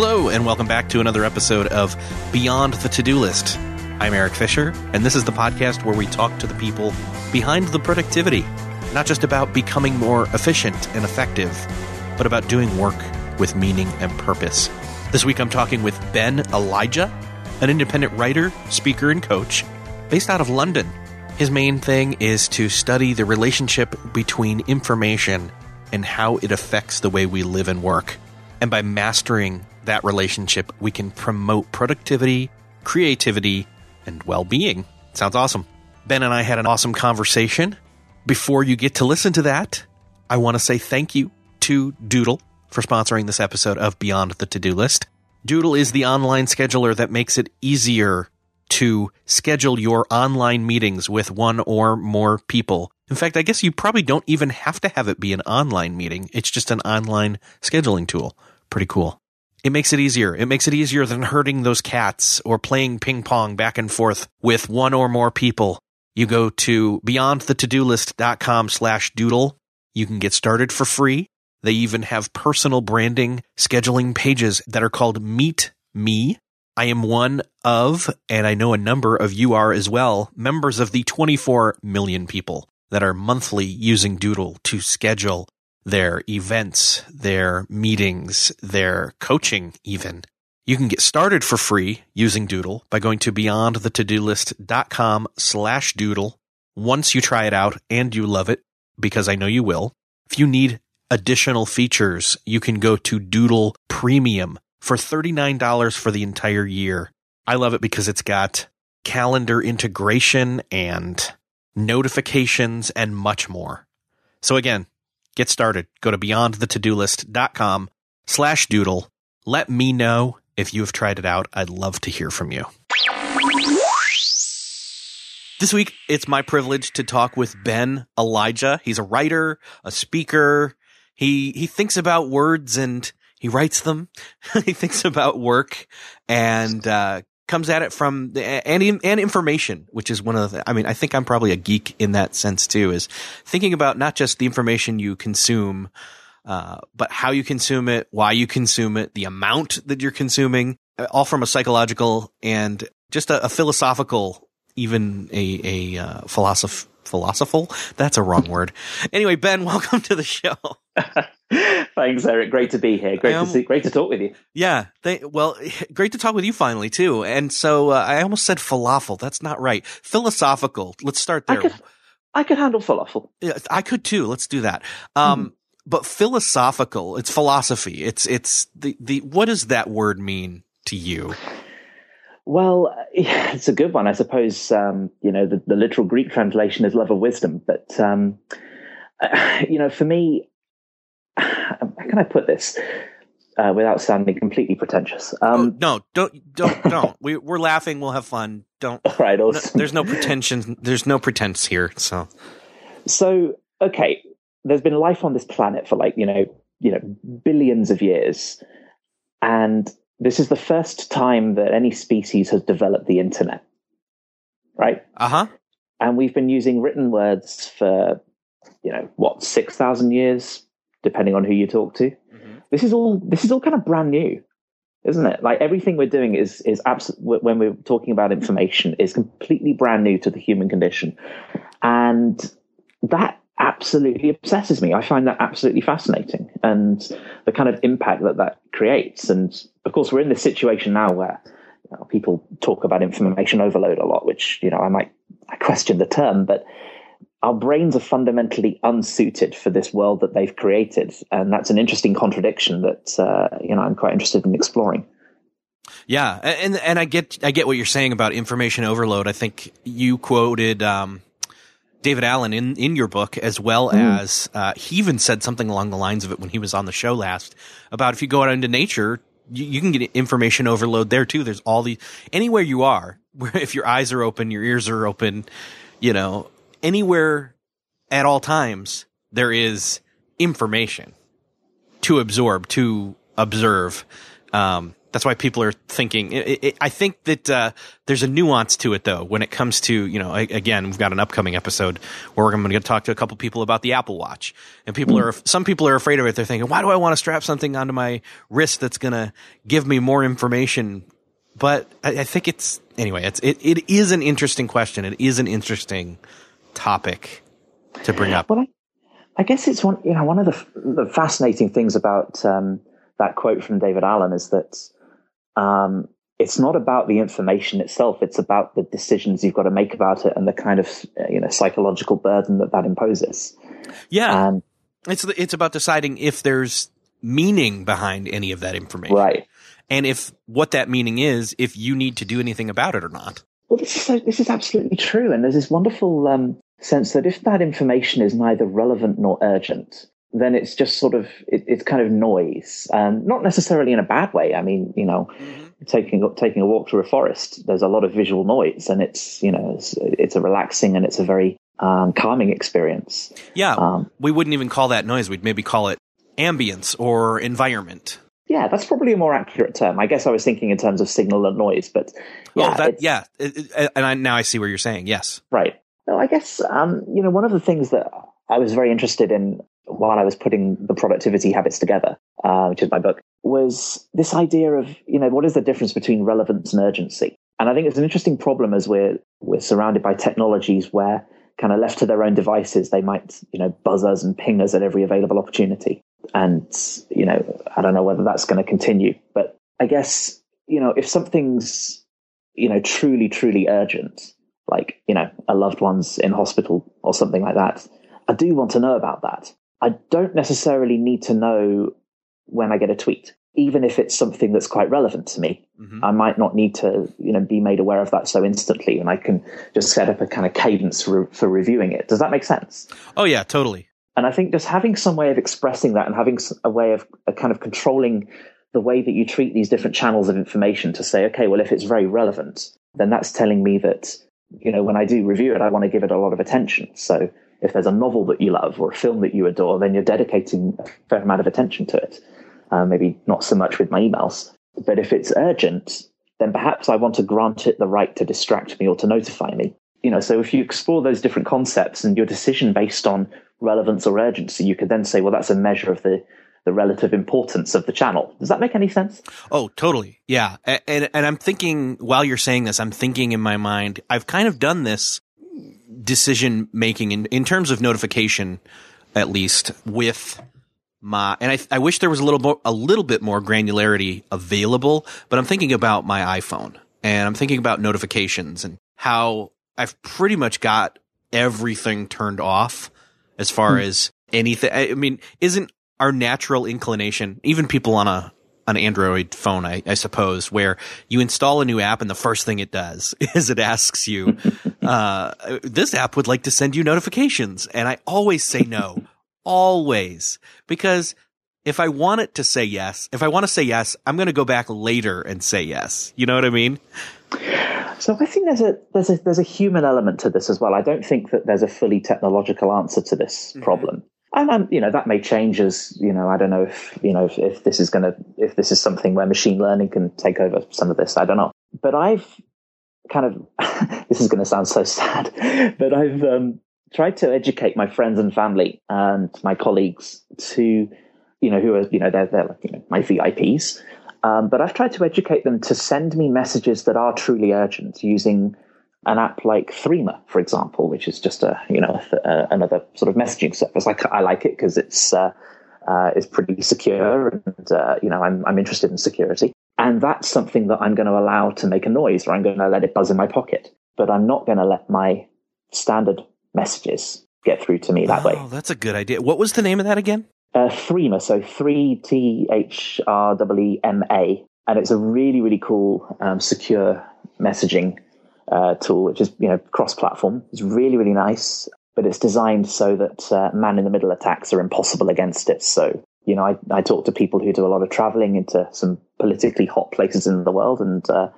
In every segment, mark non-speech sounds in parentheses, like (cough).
Hello, and welcome back to another episode of Beyond the To Do List. I'm Erik Fisher, and this is the podcast where we talk to the people behind the productivity, not just about becoming more efficient and effective, but about doing work with meaning and purpose. This week I'm talking with Ben Elijah, an independent writer, speaker, and coach based out of London. His main thing is to study the relationship between information and how it affects the way we live and work. And by mastering that relationship, we can promote productivity, creativity, and well being. Sounds awesome. Ben and I had an awesome conversation. Before you get to listen to that, I want to say thank you to Doodle for sponsoring this episode of Beyond the To Do List. Doodle is the online scheduler that makes it easier to schedule your online meetings with one or more people. In fact, I guess you probably don't even have to have it be an online meeting. It's just an online scheduling tool. Pretty cool. It makes it easier. It makes it easier than herding those cats or playing ping pong back and forth with one or more people. You go to beyondthetodolist.com slash doodle. You can get started for free. They even have personal branding scheduling pages that are called Meet Me. I am one of, and I know a number of you are as well, members of the 24 million people that are monthly using Doodle to schedule their events, their meetings, their coaching even. You can get started for free using Doodle by going to beyondthetodolist.com slash doodle. Once you try it out and you love it, because I know you will, if you need additional features, you can go to Doodle Premium for $39 for the entire year. I love it because it's got calendar integration and notifications and much more. So again, get started. Go to beyondthetodolist.com slash doodle. Let me know if you have tried it out. I'd love to hear from you. This week, it's my privilege to talk with Ben Elijah. He's a writer, a speaker. He, he thinks about words and he writes them. (laughs) he thinks about work and, uh, comes at it from the, and, and information, which is one of the, I mean, I think I'm probably a geek in that sense too, is thinking about not just the information you consume, uh, but how you consume it, why you consume it, the amount that you're consuming, all from a psychological and just a, a philosophical, even a, a, uh, philosoph, philosophical. That's a wrong word. Anyway, Ben, (laughs) welcome to the show. (laughs) Thanks, Erik. Great to be here. Great um, to see. Great to talk with you. Yeah. They, well, (laughs) great to talk with you finally too. And so uh, I almost said falafel. That's not right. Philosophical. Let's start there. I could, I could handle falafel. Yeah, I could too. Let's do that. Um, mm. but philosophical. It's philosophy. It's it's the the. What does that word mean to you? Well, (laughs) it's a good one. I suppose, um, you know, the, the, literal Greek translation is love of wisdom. But, um, (sighs) you know, for me, (sighs) how can I put this uh, without sounding completely pretentious? Um, oh, no, don't, don't, (laughs) don't. we, we're laughing. We'll have fun. Don't. Right. Awesome. No, there's no pretension. There's no pretense here. So, so okay. There's been life on this planet for like you know, you know, billions of years, and this is the first time that any species has developed the internet. Right. Uh huh. And we've been using written words for, you know, what six thousand years, depending on who you talk to. Mm-hmm. This is all this is all kind of brand new, isn't it? Like everything we're doing is is absolutely when we're talking about information is completely brand new to the human condition, and that absolutely obsesses me. I find that absolutely fascinating, and the kind of impact that that creates. And of course, we're in this situation now where you know, people talk about information overload a lot, which you know I might I question the term, but our brains are fundamentally unsuited for this world that they've created, and that's an interesting contradiction that uh, you know I'm quite interested in exploring. Yeah, and and I get I get what you're saying about information overload. I think you quoted um, David Allen in in your book as well mm. as uh, he even said something along the lines of it when he was on the show last about if you go out into nature. You, you can get information overload there too. There's all the anywhere you are, (laughs) where if your eyes are open, your ears are open, you know, anywhere at all times, there is information to absorb, to observe. Um, That's why people are thinking. It, it, I think that uh, there's a nuance to it, though, when it comes to you know. Again, we've got an upcoming episode where I'm going to talk to a couple people about the Apple Watch, and people mm. are some people are afraid of it. They're thinking, why do I want to strap something onto my wrist that's going to give me more information? But I, I think it's anyway. It's it, it is an interesting question. It is an interesting topic to bring up. Well, I, I guess it's one you know one of the, the fascinating things about um, that quote from David Allen is that um, it's not about the information itself; it's about the decisions you've got to make about it and the kind of you know psychological burden that that imposes. Yeah, um, it's it's about deciding if there's meaning behind any of that information, right? And if what that meaning is, if you need to do anything about it or not. Well, this is so, this is absolutely true, and there's this wonderful um, sense that if that information is neither relevant nor urgent, then it's just sort of it, it's kind of noise, um, not necessarily in a bad way. I mean, you know, mm-hmm. taking taking a walk through a forest, there's a lot of visual noise, and it's you know it's, it's a relaxing and it's a very um, calming experience. Yeah, um, we wouldn't even call that noise. We'd maybe call it ambience or environment. Yeah, that's probably a more accurate term. I guess I was thinking in terms of signal and noise, but yeah, oh, that, yeah. and I, now I see where you're saying. Yes, right. No, I guess um, you know one of the things that I was very interested in while I was putting the productivity habits together, uh, which is my book, was this idea of you know what is the difference between relevance and urgency? And I think it's an interesting problem as we're we're surrounded by technologies where kind of left to their own devices, they might you know buzz us and ping us at every available opportunity. And you know I don't know whether that's going to continue, but I guess you know if something's you know truly truly urgent like, you know, a loved one's in hospital or something like that, I do want to know about that. I don't necessarily need to know when I get a tweet, even if it's something that's quite relevant to me. Mm-hmm. I might not need to, you know, be made aware of that so instantly, and I can just set up a kind of cadence for, for reviewing it. Does that make sense? Oh yeah, totally. And I think just having some way of expressing that and having a way of a kind of controlling the way that you treat these different channels of information to say, okay, well, if it's very relevant, then that's telling me that you know, when I do review it, I want to give it a lot of attention. So if there's a novel that you love or a film that you adore, then you're dedicating a fair amount of attention to it. Uh, maybe not so much with my emails. But if it's urgent, then perhaps I want to grant it the right to distract me or to notify me. You know, so if you explore those different concepts and your decision based on relevance or urgency, you could then say, well, that's a measure of the the relative importance of the channel. Does that make any sense? Oh, totally. Yeah. And, and I'm thinking while you're saying this, I'm thinking in my mind, I've kind of done this decision making in, in terms of notification, at least with my, and I, I wish there was a little more, a little bit more granularity available, but I'm thinking about my iPhone and I'm thinking about notifications and how I've pretty much got everything turned off as far hmm. as anything. I mean, isn't our natural inclination, even people on a an Android phone, I, I, suppose, where you install a new app and the first thing it does (laughs) is it asks you, uh, this app would like to send you notifications. And I always say no, (laughs) always, because if I want it to say yes, if I want to say yes, I'm going to go back later and say yes. You know what I mean? So I think there's a there's a there's a human element to this as well. I don't think that there's a fully technological answer to this mm-hmm. problem and um, you know that may change as you know I don't know if you know if, if this is going to if this is something where machine learning can take over some of this I don't know but I've kind of (laughs) this is going to sound so sad (laughs) but I've um, tried to educate my friends and family and my colleagues to you know who are you know they're they're you know, my VIPs um, but I've tried to educate them to send me messages that are truly urgent using an app like Threema, for example, which is just a you know a, another sort of messaging service. Like I like it because it's uh, uh, pretty secure, and uh, you know I'm I'm interested in security, and that's something that I'm going to allow to make a noise, or I'm going to let it buzz in my pocket. But I'm not going to let my standard messages get through to me that way. oh, way. That's a good idea. What was the name of that again? Uh, Threema, so three T H R W E M A, and it's a really really cool um, secure messaging uh, tool, which is you know cross-platform. It's really really nice, but it's designed so that uh, man-in-the-middle attacks are impossible against it. So you know, I, I talk to people who do a lot of traveling into some politically hot places in the world, and uh,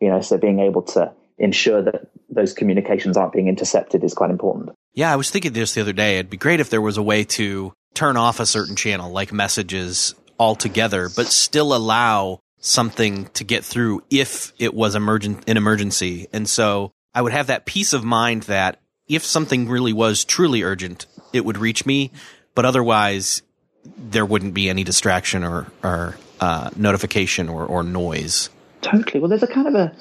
you know, so being able to ensure that those communications aren't being intercepted is quite important. Yeah, I was thinking this the other day. It'd be great if there was a way to turn off a certain channel, like messages altogether, but still allow something to get through if it was emergent an emergency. And so I would have that peace of mind that if something really was truly urgent, it would reach me, but otherwise there wouldn't be any distraction or, or uh, notification or, or noise. Totally. Well, there's a kind of a,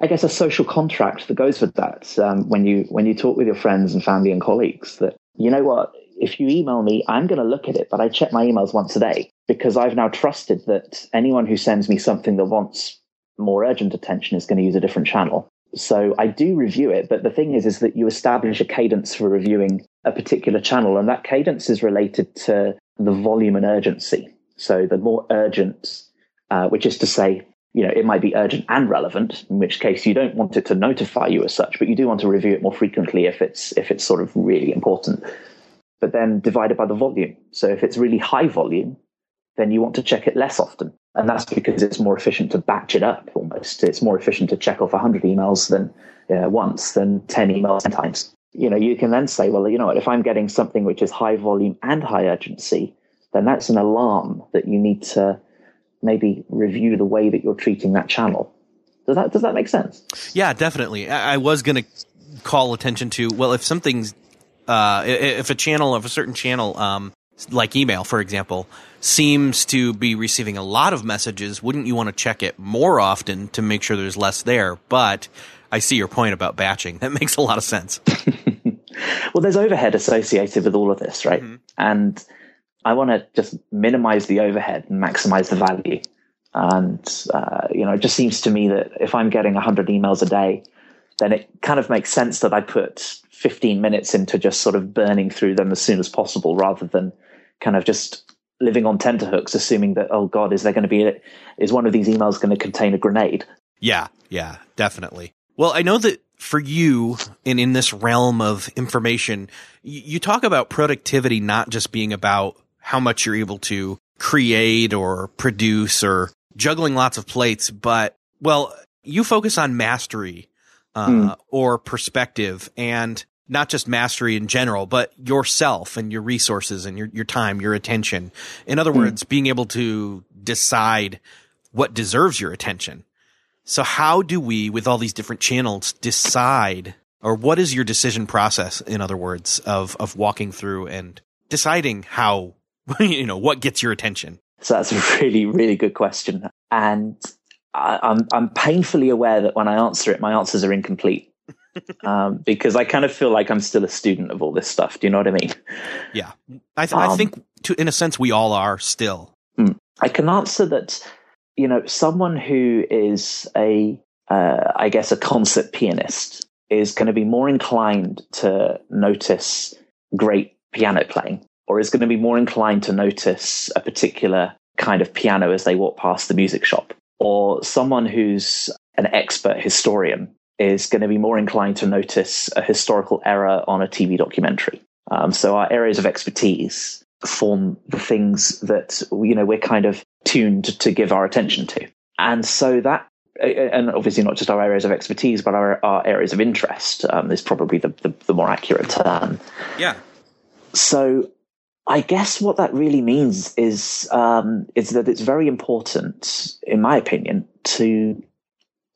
I guess, a social contract that goes with that. Um, when you when you talk with your friends and family and colleagues, that you know what, if you email me, I'm going to look at it, but I check my emails once a day because I've now trusted that anyone who sends me something that wants more urgent attention is going to use a different channel. So I do review it, but the thing is, is that you establish a cadence for reviewing a particular channel, and that cadence is related to the volume and urgency. So the more urgent, uh, which is to say, you know, it might be urgent and relevant, in which case you don't want it to notify you as such, but you do want to review it more frequently if it's if it's sort of really important but then divided by the volume. So if it's really high volume, then you want to check it less often. And that's because it's more efficient to batch it up almost. It's more efficient to check off 100 emails than uh, once than 10 emails 10 times. You know, you can then say, well, you know what, if I'm getting something which is high volume and high urgency, then that's an alarm that you need to maybe review the way that you're treating that channel. Does that, does that make sense? Yeah, definitely. I, I was going to call attention to, well, if something's uh, if a channel of a certain channel, um, like email, for example, seems to be receiving a lot of messages, wouldn't you want to check it more often to make sure there's less there? But I see your point about batching. That (laughs) makes a lot of sense. (laughs) well, there's overhead associated with all of this, right? Mm-hmm. And I want to just minimize the overhead and maximize the value. And, uh, you know, it just seems to me that if I'm getting 100 emails a day, then it kind of makes sense that I put 15 minutes into just sort of burning through them as soon as possible rather than kind of just living on tenterhooks, assuming that, oh God, is there going to be, a, is one of these emails going to contain a grenade? Yeah, yeah, definitely. Well, I know that for you and in this realm of information, you talk about productivity not just being about how much you're able to create or produce or juggling lots of plates, but well, you focus on mastery uh, mm. or perspective and not just mastery in general, but yourself and your resources and your, your time, your attention. In other mm. words, being able to decide what deserves your attention. So how do we, with all these different channels, decide or what is your decision process, in other words, of, of walking through and deciding how, (laughs) you know, what gets your attention? So that's a really, really good question. And I, am I'm, I'm painfully aware that when I answer it, my answers are incomplete. (laughs) um, because I kind of feel like I'm still a student of all this stuff. Do you know what I mean? Yeah, I, th- um, I think to, in a sense we all are still. Hmm. I can answer that. You know, someone who is a, uh, I guess, a concert pianist is going to be more inclined to notice great piano playing, or is going to be more inclined to notice a particular kind of piano as they walk past the music shop or someone who's an expert historian is going to be more inclined to notice a historical error on a TV documentary. Um, so our areas of expertise form the things that you know we're kind of tuned to give our attention to, and so that. And obviously, not just our areas of expertise, but our, our areas of interest um, is probably the, the, the more accurate term. Yeah. So I guess what that really means is um, is that it's very important, in my opinion, to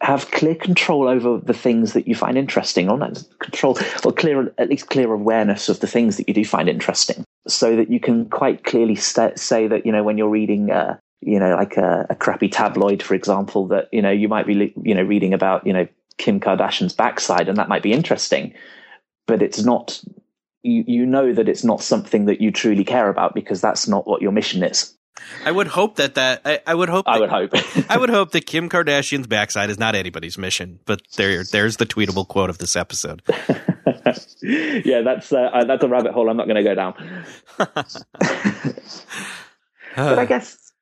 have clear control over the things that you find interesting, or not control, or clear at least clear awareness of the things that you do find interesting, so that you can quite clearly st- say that you know when you're reading. Uh, you know, like a, a crappy tabloid, for example, that you know you might be, you know, reading about you know Kim Kardashian's backside, and that might be interesting, but it's not you, you know that it's not something that you truly care about because that's not what your mission is. I would hope that that I, I would hope I would hope (laughs) I would hope that Kim Kardashian's backside is not anybody's mission. But there there's the tweetable quote of this episode. (laughs) yeah, that's uh, that's a rabbit hole I'm not going to go down. (laughs) but I (sighs) guess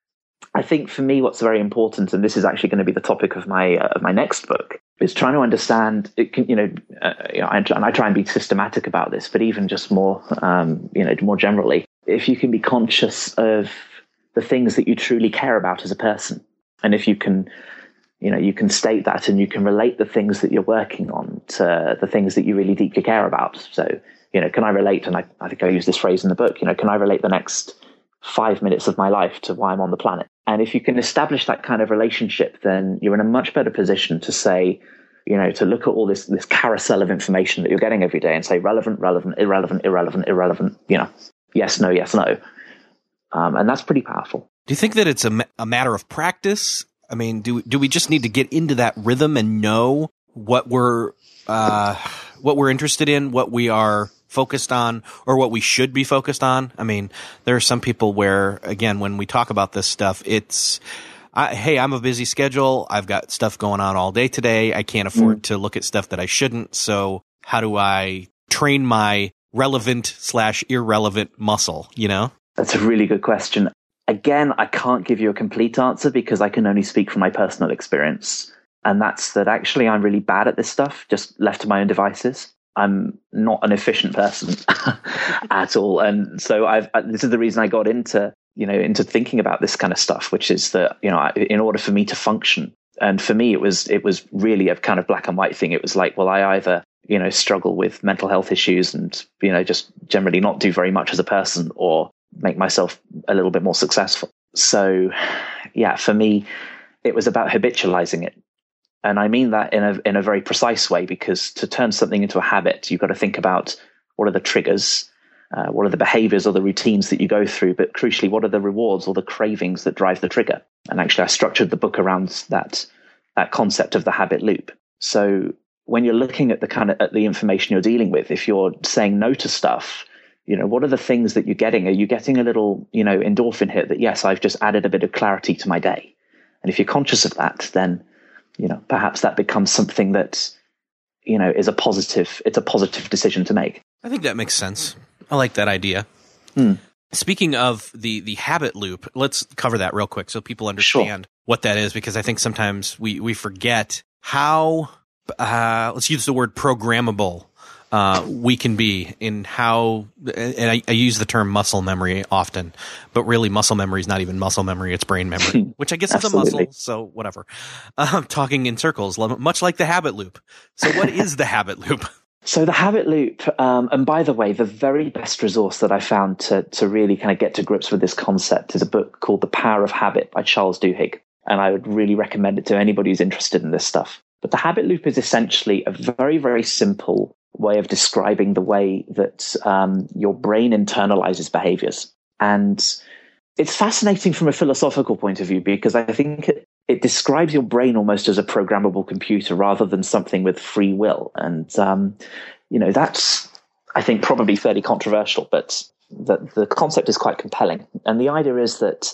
I think for me, what's very important, and this is actually going to be the topic of my uh, of my next book, is trying to understand. It can, you know, uh, you know, and I try and be systematic about this, but even just more, um, you know, more generally, if you can be conscious of the things that you truly care about as a person, and if you can, you know, you can state that, and you can relate the things that you're working on to the things that you really deeply care about. So, you know, can I relate? And I, I think I use this phrase in the book. You know, can I relate the next five minutes of my life to why I'm on the planet? And if you can establish that kind of relationship, then you're in a much better position to say, you know, to look at all this this carousel of information that you're getting every day and say relevant, relevant, irrelevant, irrelevant, irrelevant. You know, yes, no, yes, no, um, and that's pretty powerful. Do you think that it's a, a matter of practice? I mean, do do we just need to get into that rhythm and know what we're uh, what we're interested in, what we are focused on, or what we should be focused on? I mean, there are some people where, again, when we talk about this stuff, it's I, hey, I'm a busy schedule. I've got stuff going on all day today. I can't afford mm. to look at stuff that I shouldn't. So how do I train my relevant slash irrelevant muscle? You know, that's a really good question. Again, I can't give you a complete answer because I can only speak from my personal experience. And that's that actually I'm really bad at this stuff, just left to my own devices. I'm not an efficient person (laughs) at all. And so I've, uh, this is the reason I got into, you know, into thinking about this kind of stuff, which is that, you know, in order for me to function, and for me, it was, it was really a kind of black and white thing. It was like, well, I either, you know, struggle with mental health issues and, you know, just generally not do very much as a person or make myself a little bit more successful. So yeah, for me, it was about habitualizing it and I mean that in a in a very precise way because to turn something into a habit, you've got to think about what are the triggers, uh, what are the behaviors or the routines that you go through, but crucially, what are the rewards or the cravings that drive the trigger? And actually, I structured the book around that that concept of the habit loop. So when you're looking at the kind of at the information you're dealing with, if you're saying no to stuff, you know what are the things that you're getting? Are you getting a little you know endorphin hit that yes, I've just added a bit of clarity to my day? And if you're conscious of that, then you know, perhaps that becomes something that, you know, is a positive, it's a positive decision to make. I think that makes sense. I like that idea. Hmm. Speaking of the the habit loop, let's cover that real quick so people understand sure. what that is because I think sometimes we we forget how uh, let's use the word programmable uh, we can be in how, and I, I, use the term muscle memory often, but really muscle memory is not even muscle memory; it's brain memory, (laughs) which I guess is a muscle. So whatever. I'm (laughs) talking in circles, much like the habit loop. So what is the habit loop? (laughs) So the habit loop, um, and by the way, the very best resource that I found to to really kind of get to grips with this concept is a book called The Power of Habit by Charles Duhigg, and I would really recommend it to anybody who's interested in this stuff. But the habit loop is essentially a very, very simple way of describing the way that um, your brain internalizes behaviors. And it's fascinating from a philosophical point of view because I think it, it describes your brain almost as a programmable computer rather than something with free will. And, um, you know, that's, I think, probably fairly controversial, but the, the concept is quite compelling. And the idea is that,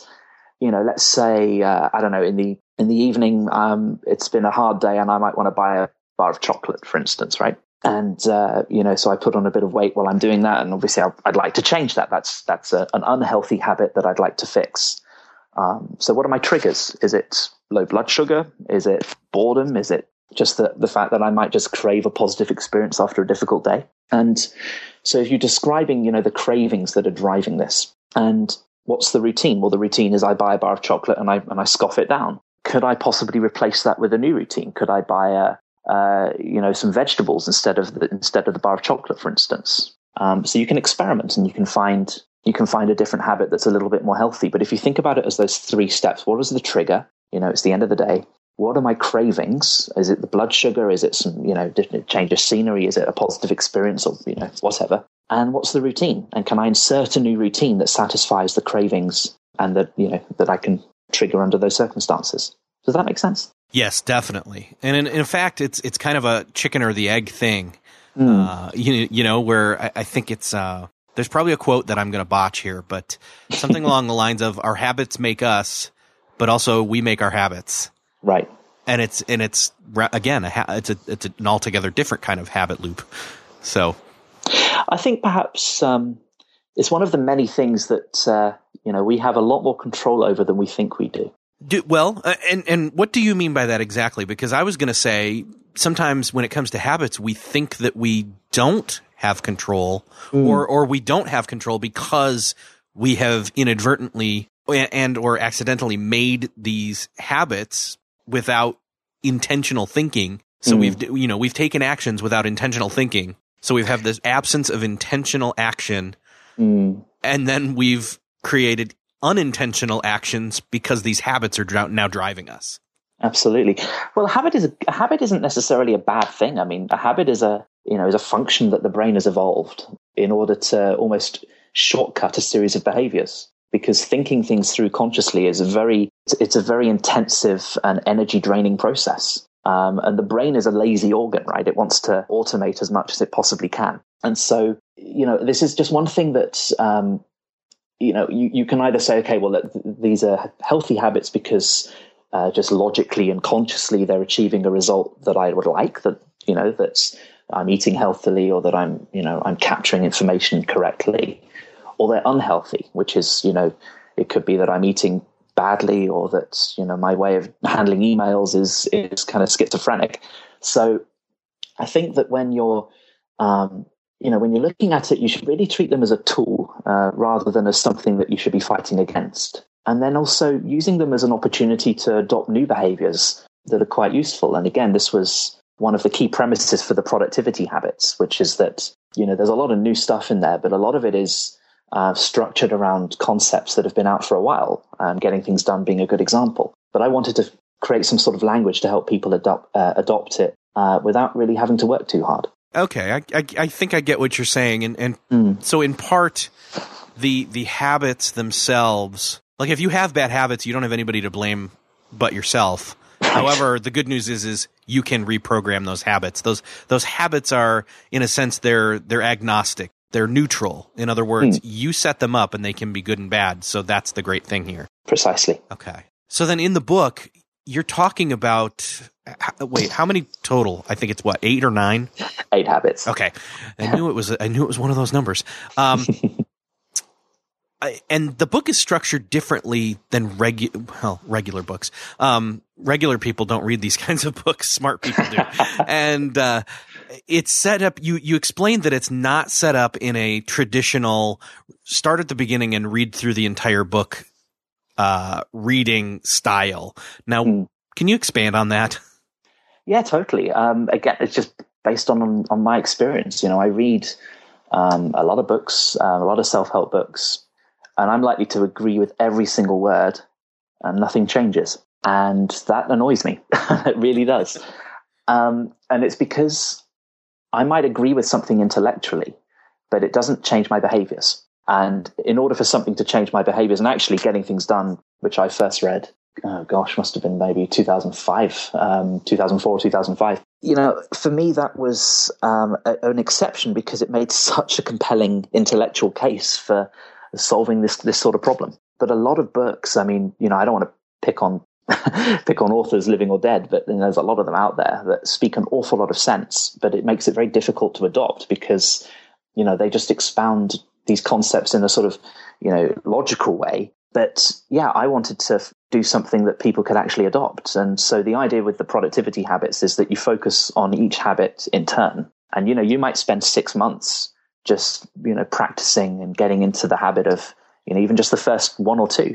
you know, let's say, uh, I don't know, in the, in the evening, um, it's been a hard day and I might want to buy a bar of chocolate, for instance, right? And uh, you know, so I put on a bit of weight while I'm doing that, and obviously i would like to change that. That's that's a, an unhealthy habit that I'd like to fix. Um, so, what are my triggers? Is it low blood sugar? Is it boredom? Is it just the, the fact that I might just crave a positive experience after a difficult day? And so, if you're describing, you know, the cravings that are driving this, and what's the routine? Well, the routine is I buy a bar of chocolate and I and I scoff it down. Could I possibly replace that with a new routine? Could I buy a uh, you know, some vegetables instead of the, instead of the bar of chocolate, for instance. Um, so you can experiment and you can find you can find a different habit that's a little bit more healthy. But if you think about it as those three steps, what is the trigger? You know, it's the end of the day. What are my cravings? Is it the blood sugar? Is it some, you know, different change of scenery? Is it a positive experience or, you know, whatever? And what's the routine? And can I insert a new routine that satisfies the cravings and that, you know, that I can trigger under those circumstances? Does that make sense? Yes, definitely. And in, in fact, it's it's kind of a chicken or the egg thing. Mm. Uh, you you know where I, I think it's uh, there's probably a quote that I'm going to botch here, but something (laughs) along the lines of "Our habits make us, but also we make our habits." Right. And it's and it's again a ha- it's a it's an altogether different kind of habit loop. So, I think perhaps um, it's one of the many things that uh, you know we have a lot more control over than we think we do. Do, well, uh, and and what do you mean by that exactly? Because I was going to say sometimes when it comes to habits, we think that we don't have control, mm. or or we don't have control because we have inadvertently and or accidentally made these habits without intentional thinking. So mm. we've you know we've taken actions without intentional thinking. So we've had this absence of intentional action, mm. and then we've created unintentional actions because these habits are now driving us. Absolutely. Well, a habit is a, a, habit isn't necessarily a bad thing. I mean, a habit is a you know is a function that the brain has evolved in order to almost shortcut a series of behaviors. Because thinking things through consciously is a very it's a very intensive and energy draining process. Um, and the brain is a lazy organ, right? It wants to automate as much as it possibly can. And so, you know, this is just one thing that um, you know you, you can either say, okay, well, these are healthy habits because uh, just logically and consciously they're achieving a result that I would like that you know that's I'm eating healthily or that I'm you know I'm capturing information correctly. Or they're unhealthy which is you know it could be that I'm eating badly or that you know my way of handling emails is is kind of schizophrenic. So I think that when you're um, you know when you're looking at it you should really treat them as a tool uh, rather than as something that you should be fighting against and then also using them as an opportunity to adopt new behaviors that are quite useful. And again, this was one of the key premises for the productivity habits, which is that, you know, there's a lot of new stuff in there, but a lot of it is uh, structured around concepts that have been out for a while, um, getting things done being a good example. But I wanted to create some sort of language to help people adopt, uh, adopt it uh, without really having to work too hard. Okay, I, I, I, think I get what you're saying, and, and mm. so in part, the the habits themselves like if you have bad habits, you don't have anybody to blame but yourself. However, the good news is is you can reprogram those habits. Those those habits are in a sense they're they're agnostic. They're neutral. In other words, mm. you set them up and they can be good and bad. So that's the great thing here. Precisely. Okay. So then in the book, you're talking about wait, how many total? I think it's what, 8 or 9? 8 habits. Okay. I knew it was I knew it was one of those numbers. Um (laughs) and the book is structured differently than regular well regular books. Um, regular people don't read these (laughs) kinds of books. Smart people do, (laughs) and uh, it's set up. You you explained that it's not set up in a traditional start at the beginning and read through the entire book uh, reading style. Now, mm. can you expand on that? (laughs) Yeah, totally. Um, again, it's just based on on my experience. You know, I read um, a lot of books, uh, a lot of self help books and I'm likely to agree with every single word, and nothing changes. And that annoys me. (laughs) it really does. Um, and it's because I might agree with something intellectually, but it doesn't change my behaviors. And in order for something to change my behaviors and actually getting things done, which I first read, oh gosh, must have been maybe 2005, um, 2004, 2005. You know, for me, that was um, a, an exception because it made such a compelling intellectual case for solving this this sort of problem. But a lot of books, I mean, you know, I don't want to pick on (laughs) pick on authors living or dead, but there's a lot of them out there that speak an awful lot of sense, but it makes it very difficult to adopt because you know they just expound these concepts in a sort of you know logical way. But yeah, I wanted to do something that people could actually adopt, and so the idea with the productivity habits is that you focus on each habit in turn, and you know you might spend six months just you know practicing and getting into the habit of you know even just the first one or two.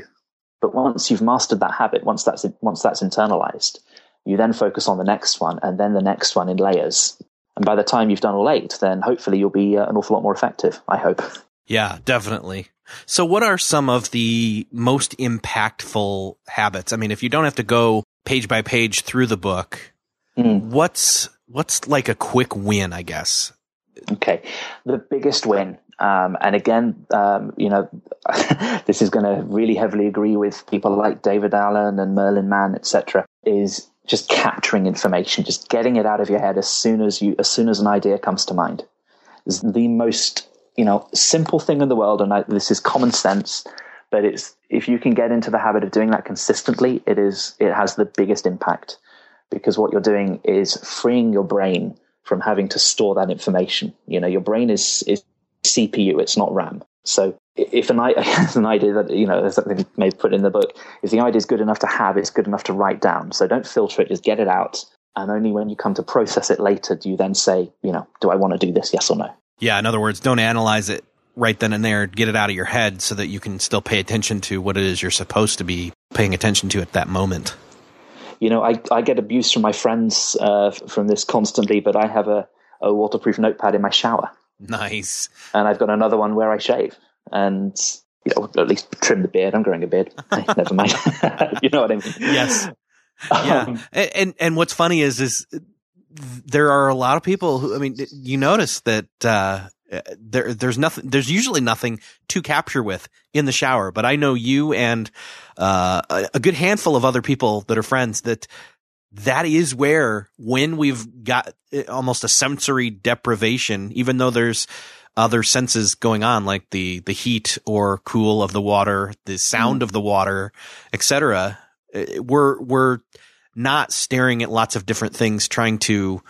But once you've mastered that habit once that's once that's internalized you then focus on the next one and then the next one in layers. And by the time you've done all eight then hopefully you'll be uh, an awful lot more effective i hope (laughs) yeah definitely so what are some of the most impactful habits i mean if you don't have to go page by page through the book mm. what's what's like a quick win i guess Okay, the biggest win, um, and again, um, you know, (laughs) this is going to really heavily agree with people like David Allen and Merlin Mann, etc. Is just capturing information, just getting it out of your head as soon as you, as soon as an idea comes to mind, is the most you know simple thing in the world, and I, this is common sense. But it's if you can get into the habit of doing that consistently, it is it has the biggest impact because what you're doing is freeing your brain from having to store that information. You know, your brain is, is CPU, it's not RAM. So if an, (laughs) an idea that, you know, something may put in the book, if the idea is good enough to have, it's good enough to write down. So don't filter it, just get it out. And only when you come to process it later do you then say, you know, do I want to do this? Yes or no? Yeah. In other words, don't analyze it right then and there. Get it out of your head so that you can still pay attention to what it is you're supposed to be paying attention to at that moment you know, I, I get abuse from my friends uh, from this constantly, but I have a, a waterproof notepad in my shower. Nice. And I've got another one where I shave. And you know, at least trim the beard. I'm growing a beard. (laughs) Never mind. (laughs) you know what I mean? Yes. (laughs) Yeah. Um, and, and, and what's funny is is there are a lot of people who I mean you notice that uh, there there's nothing there's usually nothing to capture with in the shower but I know you and uh, a, a good handful of other people that are friends that that is where when we've got uh, almost a sensory deprivation even though there's other senses going on, like the the heat or cool of the water, the sound mm. of the water, etc. Uh, we're we're not staring at lots of different things, trying to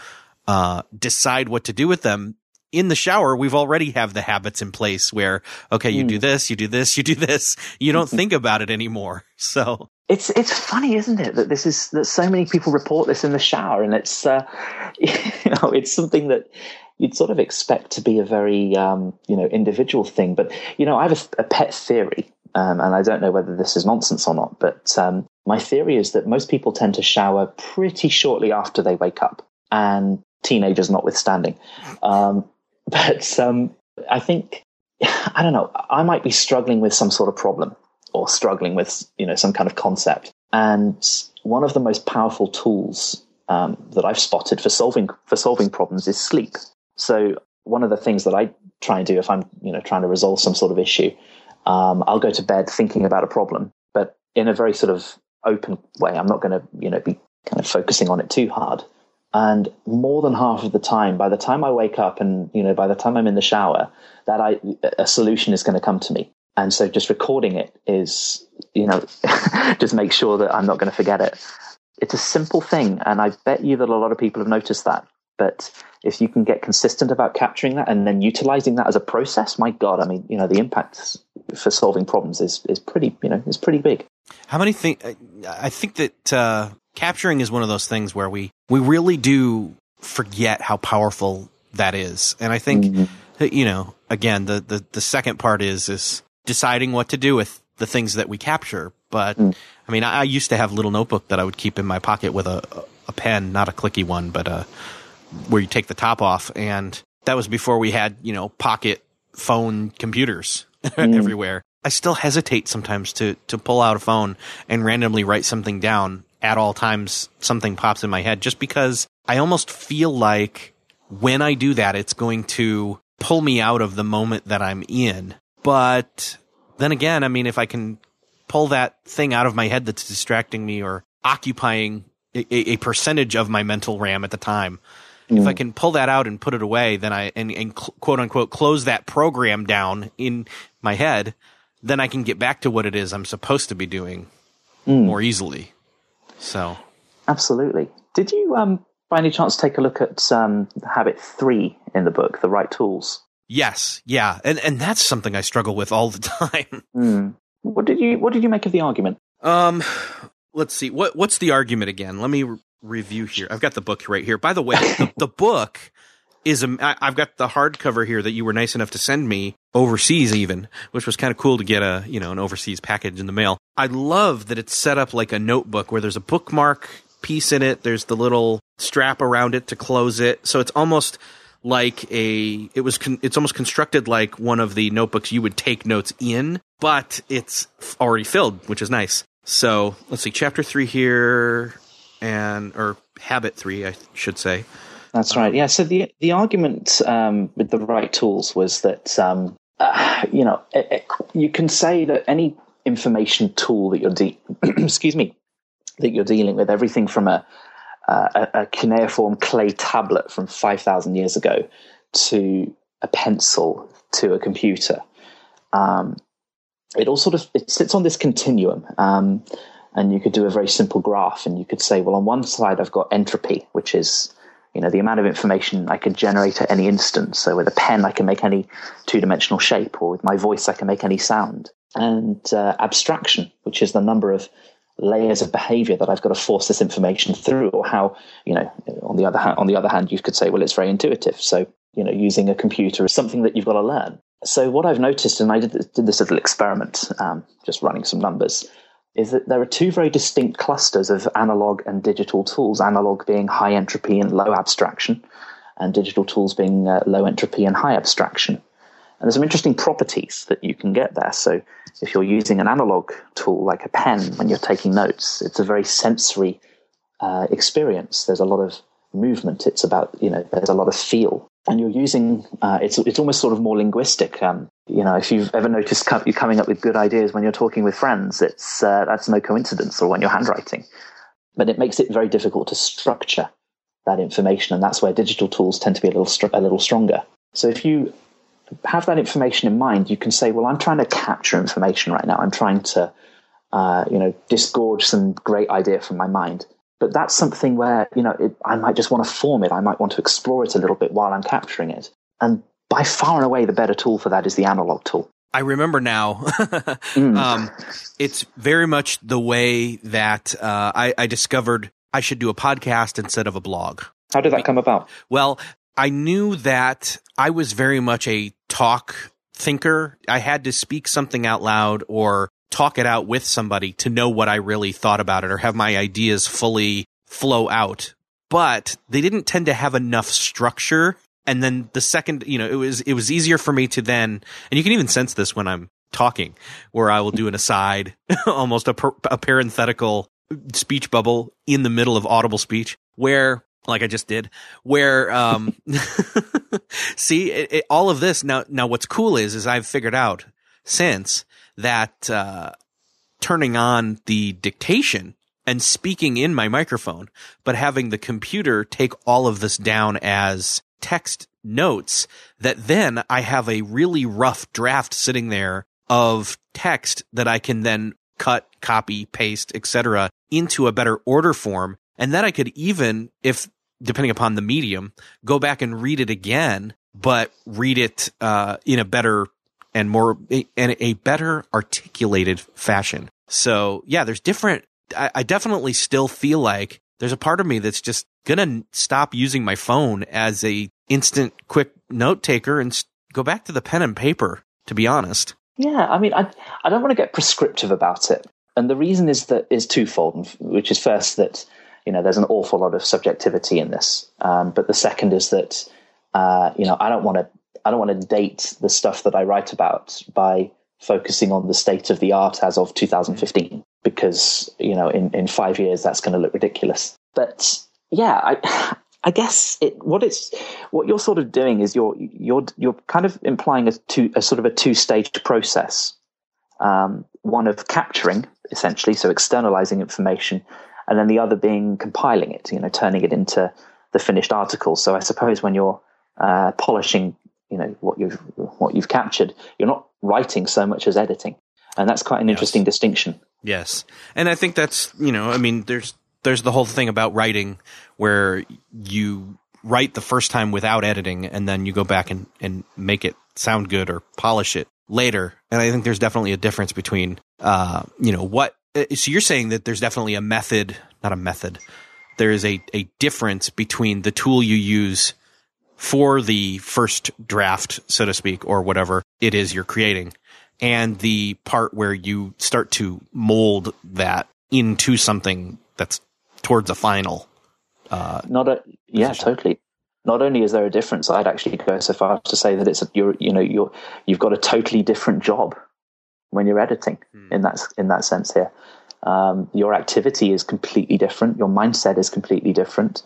uh, decide what to do with them. In the shower, we've already have the habits in place where, okay, you mm. do this, you do this, you do this. You don't (laughs) think about it anymore. (laughs) So it's it's funny, isn't it, that this is that so many people report this in the shower, and it's uh, (laughs) you know it's something that you'd sort of expect to be a very um, you know individual thing. But you know, I have a, a pet theory, um, and I don't know whether this is nonsense or not. But um, my theory is that most people tend to shower pretty shortly after they wake up, and teenagers notwithstanding. Um, (laughs) but um, I think I don't know. I might be struggling with some sort of problem or struggling with you know some kind of concept, and one of the most powerful tools um, that I've spotted for solving for solving problems is sleep. So one of the things that I try and do if I'm, you know, trying to resolve some sort of issue, um, I'll go to bed thinking about a problem, but in a very sort of open way. I'm not going to, you know, be kind of focusing on it too hard. And more than half of the time, by the time I wake up and, you know, by the time I'm in the shower, that I, a solution is going to come to me. And so just recording it is, you know, (laughs) just make sure that I'm not going to forget it. It's a simple thing. And I bet you that a lot of people have noticed that. But if you can get consistent about capturing that and then utilizing that as a process, my God, I mean, you know, the impact for solving problems is is pretty, you know, is pretty big. How many think? I think that uh, capturing is one of those things where we we really do forget how powerful that is, and I think mm-hmm. you know, again, the, the the second part is is deciding what to do with the things that we capture. But mm. I mean, I, I, used to have a little notebook that I would keep in my pocket with a a pen, not a clicky one, but a where you take the top off. And that was before we had, you know, pocket phone computers (laughs) mm. everywhere. I still hesitate sometimes to, to pull out a phone and randomly write something down at all times. Something pops in my head just because I almost feel like when I do that, it's going to pull me out of the moment that I'm in. But then again, I mean, if I can pull that thing out of my head that's distracting me or occupying a, a percentage of my mental RAM at the time, Mm. If I mm. can pull that out and put it away, then I and, and quote unquote close that program down in my head, then I can get back to what it is I'm supposed to be doing mm. more easily. So, absolutely. Did you, um, by any chance, take a look at um, habit three in the book, the right tools? Yes, yeah, and and that's something I struggle with all the (laughs) time. Mm. What did you What did you make of the argument? Um, let's see. What What's the argument again? Let me review here. I've got the book right here. By the way, the, the book is a, I've got the hardcover here that you were nice enough to send me overseas even, which was kind of cool to get a, you know, an overseas package in the mail. I love that it's set up like a notebook where there's a bookmark piece in it. There's the little strap around it to close it. So it's almost like a, it was, con, it's almost constructed like one of the notebooks you would take notes in, but it's already filled, which is nice. So let's see, chapter three here and or habit three, I should say. That's right. Yeah. So the the argument um, with the right tools was that um, uh, you know it, it, you can say that any information tool that you're de- (clears throat) excuse me that you're dealing with, everything from a a, a cuneiform clay tablet from five thousand years ago to a pencil to a computer. Um, it all sort of it sits on this continuum. Um, and you could do a very simple graph and you could say well on one side i've got entropy which is you know the amount of information i can generate at any instant. So with a pen i can make any two-dimensional shape or with my voice i can make any sound. And uh, abstraction which is the number of layers of behavior that i've got to force this information through or how you know on the other hand on the other hand you could say well it's very intuitive. So you know using a computer is something that you've got to learn. So what i've noticed and i did, did this little experiment um, just running some numbers is that there are two very distinct clusters of analog and digital tools, analog being high entropy and low abstraction, and digital tools being uh, low entropy and high abstraction. And there's some interesting properties that you can get there. So if you're using an analog tool like a pen when you're taking notes, it's a very sensory uh, experience. There's a lot of movement. It's about, you know, there's a lot of feel. And you're using, uh, it's, it's almost sort of more linguistic. Um, you know, if you've ever noticed you're coming up with good ideas when you're talking with friends, it's, uh, that's no coincidence or when you're handwriting. But it makes it very difficult to structure that information. And that's where digital tools tend to be a little, str- a little stronger. So if you have that information in mind, you can say, well, I'm trying to capture information right now. I'm trying to, uh, you know, disgorge some great idea from my mind. But that's something where, you know, it, I might just want to form it. I might want to explore it a little bit while I'm capturing it. And by far and away, the better tool for that is the analog tool. I remember now. (laughs) mm. um, it's very much the way that uh, I, I discovered I should do a podcast instead of a blog. How did that come about? Well, I knew that I was very much a talk thinker. I had to speak something out loud or talk it out with somebody to know what I really thought about it or have my ideas fully flow out. But they didn't tend to have enough structure. And then the second, you know, it was, it was easier for me to then, and you can even sense this when I'm talking, where I will do an aside, (laughs) almost a, per, a parenthetical speech bubble in the middle of audible speech where like I just did, where, um, (laughs) see it, it, all of this now, now what's cool is, is I've figured out since that, uh, turning on the dictation and speaking in my microphone, but having the computer take all of this down as text notes that then I have a really rough draft sitting there of text that I can then cut, copy, paste, etc. into a better order form. And then I could even, if depending upon the medium, go back and read it again, but read it uh, in a better and more in a better articulated fashion. So yeah, there's different. I, I definitely still feel like there's a part of me that's just gonna stop using my phone as a instant quick note taker and go back to the pen and paper. To be honest. Yeah, I mean, I I don't want to get prescriptive about it, and the reason is that is twofold, which is first that you know, there's an awful lot of subjectivity in this. Um, but the second is that, uh, you know, I don't want to, I don't want to date the stuff that I write about by focusing on the state of the art as of 2015, because, you know, in, in five years, that's going to look ridiculous. But yeah, I, I guess it, what it's, what you're sort of doing is you're, you're, you're kind of implying a two, a sort of a two stage process. Um, one of capturing essentially, so externalizing information and then the other being compiling it, you know, turning it into the finished article. So I suppose when you're uh, polishing, you know, what you've what you've captured, you're not writing so much as editing, and that's quite an yes. interesting distinction. Yes, and I think that's you know, I mean, there's there's the whole thing about writing where you write the first time without editing, and then you go back and and make it sound good or polish it later. And I think there's definitely a difference between, uh, you know, what uh, so you're saying that there's definitely a method, not a method. There is a, a difference between the tool you use for the first draft, so to speak, or whatever it is you're creating, and the part where you start to mold that into something that's towards a final. Uh, not a yeah, position. totally. Not only is there a difference, I'd actually go so far as to say that it's a, you're you know you're you've got a totally different job when you're editing mm. in that in that sense here. Um, your activity is completely different. Your mindset is completely different,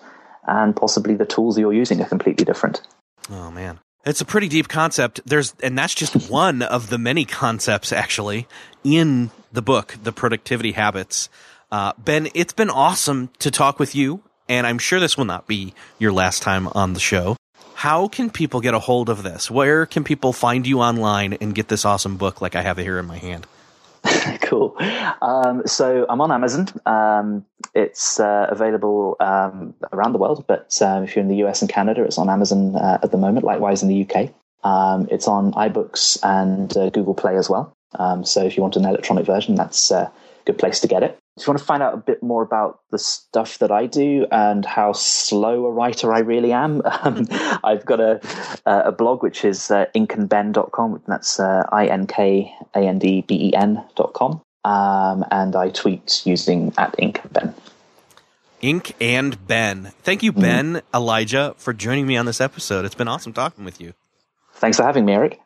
and possibly the tools you're using are completely different. Oh man, it's a pretty deep concept. There's, and that's just (laughs) one of the many concepts actually in the book, The Productivity Habits. Uh, ben, it's been awesome to talk with you, and I'm sure this will not be your last time on the show. How can people get a hold of this? Where can people find you online and get this awesome book like I have it here in my hand? (laughs) cool. Um, so I'm on Amazon. Um, it's uh, available um, around the world, but um, if you're in the US and Canada, it's on Amazon uh, at the moment. Likewise in the UK, um, it's on iBooks and uh, Google Play as well. Um, so if you want an electronic version, that's a good place to get it if you want to find out a bit more about the stuff that I do and how slow a writer I really am, (laughs) um, I've got a, a blog which is uh, inkandben.com. That's uh, I N K A N D B E N.com. Um, and I tweet using at Ink and Ben. Ink and Ben. Thank you, mm-hmm. Ben mm. Elijah, for joining me on this episode. It's been awesome talking with you. Thanks for having me, Erik.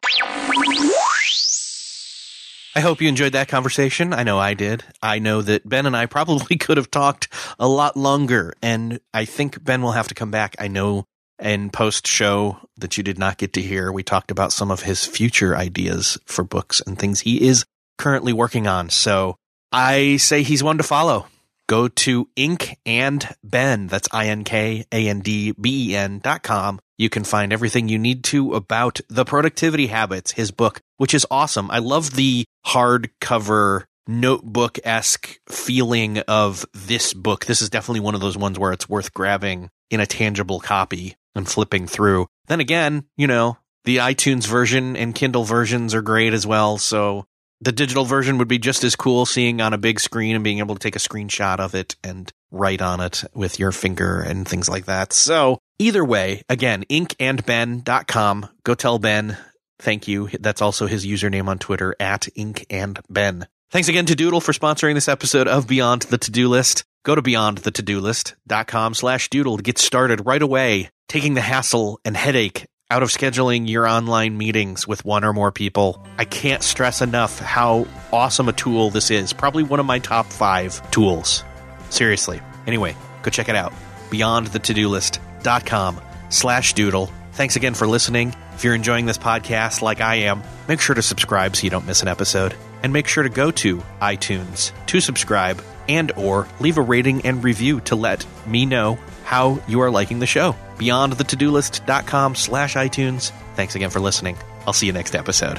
I hope you enjoyed that conversation. I know I did. I know that Ben and I probably (laughs) could have talked a lot longer, and I think Ben will have to come back. I know in post show that you did not get to hear, we talked about some of his future ideas for books and things he is currently working on. So I say he's one to follow. Go to Ink and Ben. That's I N K A N D B E N dot com. You can find everything you need to about the productivity habits, his book, which is awesome. I love the hardcover notebook esque feeling of this book. This is definitely one of those ones where it's worth grabbing in a tangible copy and flipping through. Then again, you know, the iTunes version and Kindle versions are great as well. So the digital version would be just as cool seeing on a big screen and being able to take a screenshot of it and write on it with your finger and things like that. So either way, again, inkandben.com. Go tell Ben thank you. That's also his username on Twitter at inkandben. Thanks again to Doodle for sponsoring this episode of Beyond the To-Do List. Go to beyondthetodolist.com slash doodle to get started right away, taking the hassle and headache out of scheduling your online meetings with one or more people. I can't stress enough how awesome a tool this is. Probably one of my top five tools. Seriously. Anyway, go check it out. BeyondTheToDoList.com slash doodle. Thanks again for listening. If you're enjoying this podcast like I am, make sure to subscribe so you don't miss an episode. And make sure to go to iTunes to subscribe and or leave a rating and review to let me know how you are liking the show. beyond the to-do BeyondTheToDoList.com slash iTunes. Thanks again for listening. I'll see you next episode.